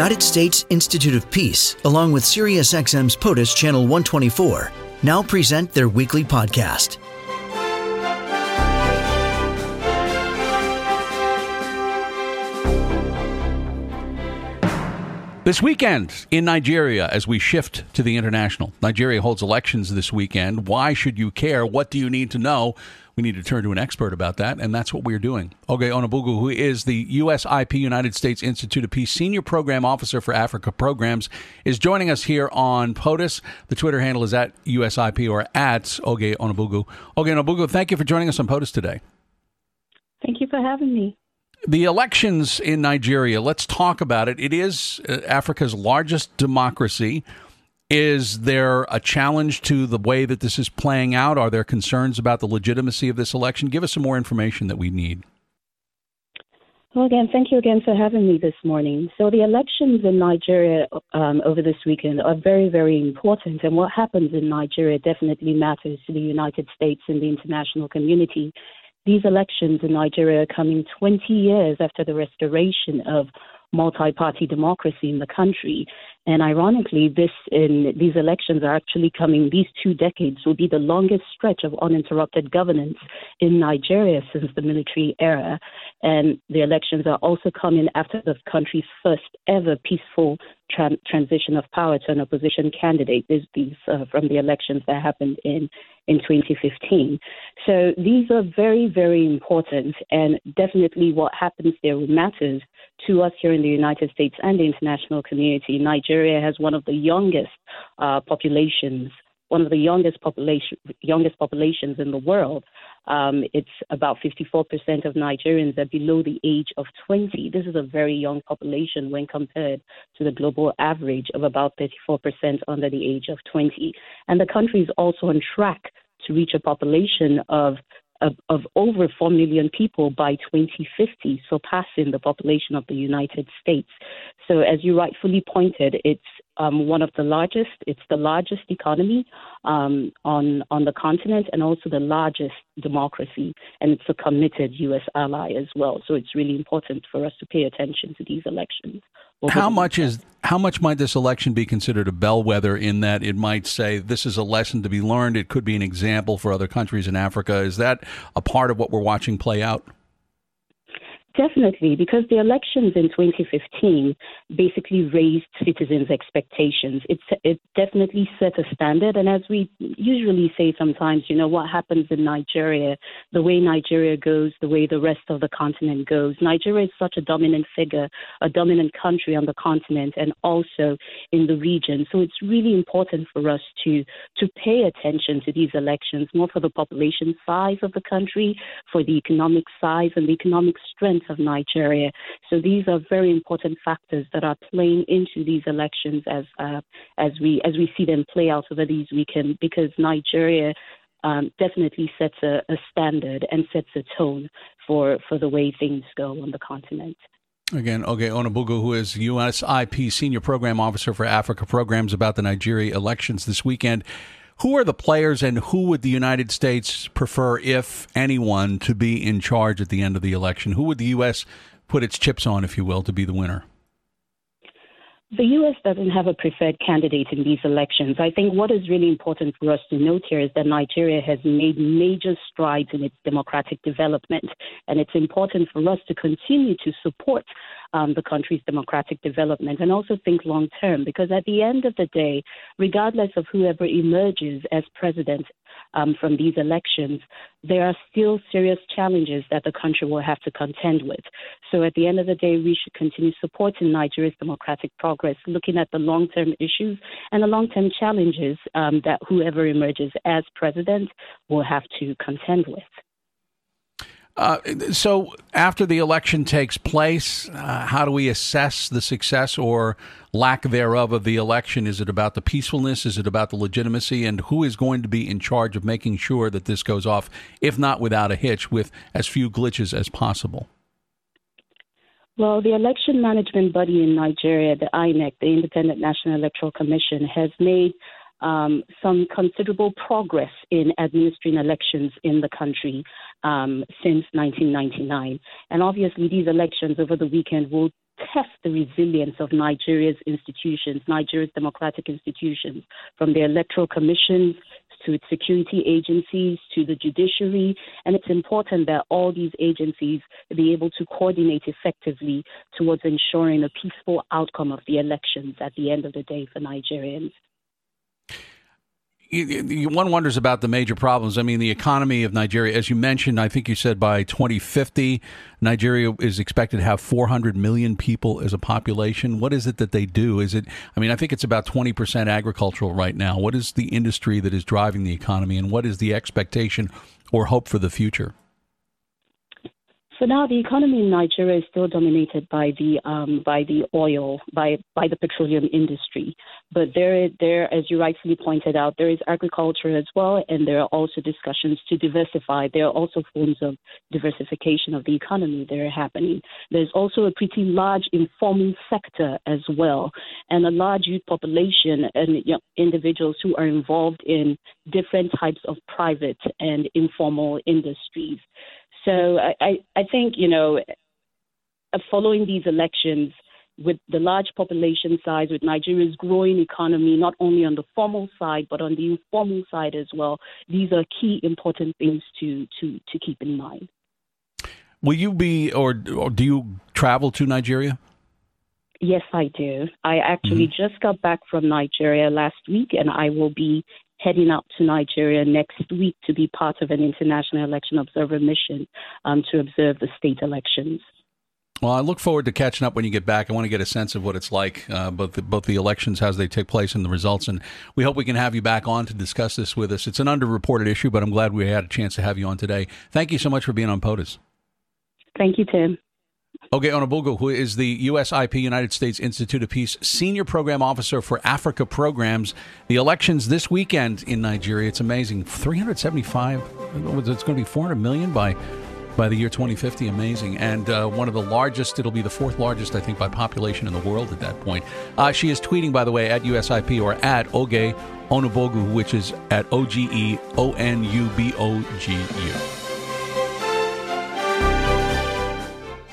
United States Institute of Peace, along with SiriusXM's POTUS Channel 124, now present their weekly podcast. This weekend in Nigeria, as we shift to the international, Nigeria holds elections this weekend. Why should you care? What do you need to know? We need to turn to an expert about that, and that's what we're doing. Oge Onubogu, who is the USIP United States Institute of Peace Senior Program Officer for Africa Programs, is joining us here on POTUS. The Twitter handle is at USIP or at Oge Onubogu. Oge Onubogu, thank you for joining us on POTUS today. Thank you for having me the elections in Nigeria, let's talk about it. It is uh, Africa's largest democracy. Is there a challenge to the way that this is playing out? Are there concerns about the legitimacy of this election? Give us some more information that we need. Well, again, thank you again for having me this morning. So, the elections in Nigeria um, over this weekend are very, very important. And what happens in Nigeria definitely matters to the United States and the international community. These elections in Nigeria are coming 20 years after the restoration of multi party democracy in the country. And ironically, this in these elections are actually coming. These two decades will be the longest stretch of uninterrupted governance in Nigeria since the military era. And the elections are also coming after the country's first ever peaceful tran- transition of power to an opposition candidate. These uh, from the elections that happened in in 2015. So these are very very important, and definitely what happens there matters to us here in the United States and the international community. Nigeria has one of the youngest uh, populations, one of the youngest population youngest populations in the world. Um, it's about 54% of Nigerians are below the age of 20. This is a very young population when compared to the global average of about 34% under the age of 20. And the country is also on track to reach a population of of, of, over 4 million people by 2050, surpassing the population of the United States. So, as you rightfully pointed, it's um, one of the largest. It's the largest economy um, on on the continent, and also the largest democracy. And it's a committed U.S. ally as well. So it's really important for us to pay attention to these elections. How much is how much might this election be considered a bellwether in that it might say this is a lesson to be learned? It could be an example for other countries in Africa. Is that a part of what we're watching play out? Definitely, because the elections in 2015 basically raised citizens' expectations. It, it definitely set a standard. And as we usually say sometimes, you know, what happens in Nigeria, the way Nigeria goes, the way the rest of the continent goes. Nigeria is such a dominant figure, a dominant country on the continent and also in the region. So it's really important for us to, to pay attention to these elections, more for the population size of the country, for the economic size and the economic strength of Nigeria. So these are very important factors that are playing into these elections as uh, as we as we see them play out over these weekends because Nigeria um, definitely sets a, a standard and sets a tone for for the way things go on the continent. Again, Oge Onubogu, who is USIP Senior Program Officer for Africa Programs about the Nigeria elections this weekend. Who are the players and who would the United States prefer, if anyone, to be in charge at the end of the election? Who would the U.S. put its chips on, if you will, to be the winner? The U.S. doesn't have a preferred candidate in these elections. I think what is really important for us to note here is that Nigeria has made major strides in its democratic development, and it's important for us to continue to support um, the country's democratic development and also think long term, because at the end of the day, regardless of whoever emerges as president um, from these elections, there are still serious challenges that the country will have to contend with. So at the end of the day, we should continue supporting Nigeria's democratic progress, looking at the long term issues and the long term challenges um, that whoever emerges as president will have to contend with. Uh, so, after the election takes place, uh, how do we assess the success or lack thereof of the election? Is it about the peacefulness? Is it about the legitimacy? And who is going to be in charge of making sure that this goes off, if not without a hitch, with as few glitches as possible? Well, the election management body in Nigeria, the INEC, the Independent National Electoral Commission, has made um, some considerable progress in administering elections in the country um, since 1999. And obviously, these elections over the weekend will test the resilience of Nigeria's institutions, Nigeria's democratic institutions, from the electoral commissions to its security agencies to the judiciary. And it's important that all these agencies be able to coordinate effectively towards ensuring a peaceful outcome of the elections at the end of the day for Nigerians one wonders about the major problems. I mean, the economy of Nigeria, as you mentioned, I think you said by 2050, Nigeria is expected to have 400 million people as a population. What is it that they do? Is it, I mean, I think it's about 20% agricultural right now. What is the industry that is driving the economy, and what is the expectation or hope for the future? So now the economy in Nigeria is still dominated by the um, by the oil by by the petroleum industry, but there there as you rightfully pointed out there is agriculture as well, and there are also discussions to diversify. There are also forms of diversification of the economy that are happening. There's also a pretty large informal sector as well, and a large youth population and you know, individuals who are involved in different types of private and informal industries. So I, I think, you know, uh, following these elections, with the large population size, with Nigeria's growing economy, not only on the formal side, but on the informal side as well, these are key important things to, to, to keep in mind. Will you be, or, or do you travel to Nigeria? Yes, I do. I actually mm-hmm. just got back from Nigeria last week, and I will be heading out to Nigeria next week to be part of an international election observer mission um, to observe the state elections. Well, I look forward to catching up when you get back. I want to get a sense of what it's like, uh, both the, both the elections as they take place and the results. And we hope we can have you back on to discuss this with us. It's an underreported issue, but I'm glad we had a chance to have you on today. Thank you so much for being on POTUS. Thank you, Tim. Oge Onubogu, who is the USIP United States Institute of Peace Senior Program Officer for Africa Programs. The elections this weekend in Nigeria, it's amazing. 375, it's going to be 400 million by by the year 2050. Amazing. And uh, one of the largest, it'll be the fourth largest, I think, by population in the world at that point. Uh, she is tweeting, by the way, at USIP or at Oge Onubogu, which is at O G E O N U B O G U.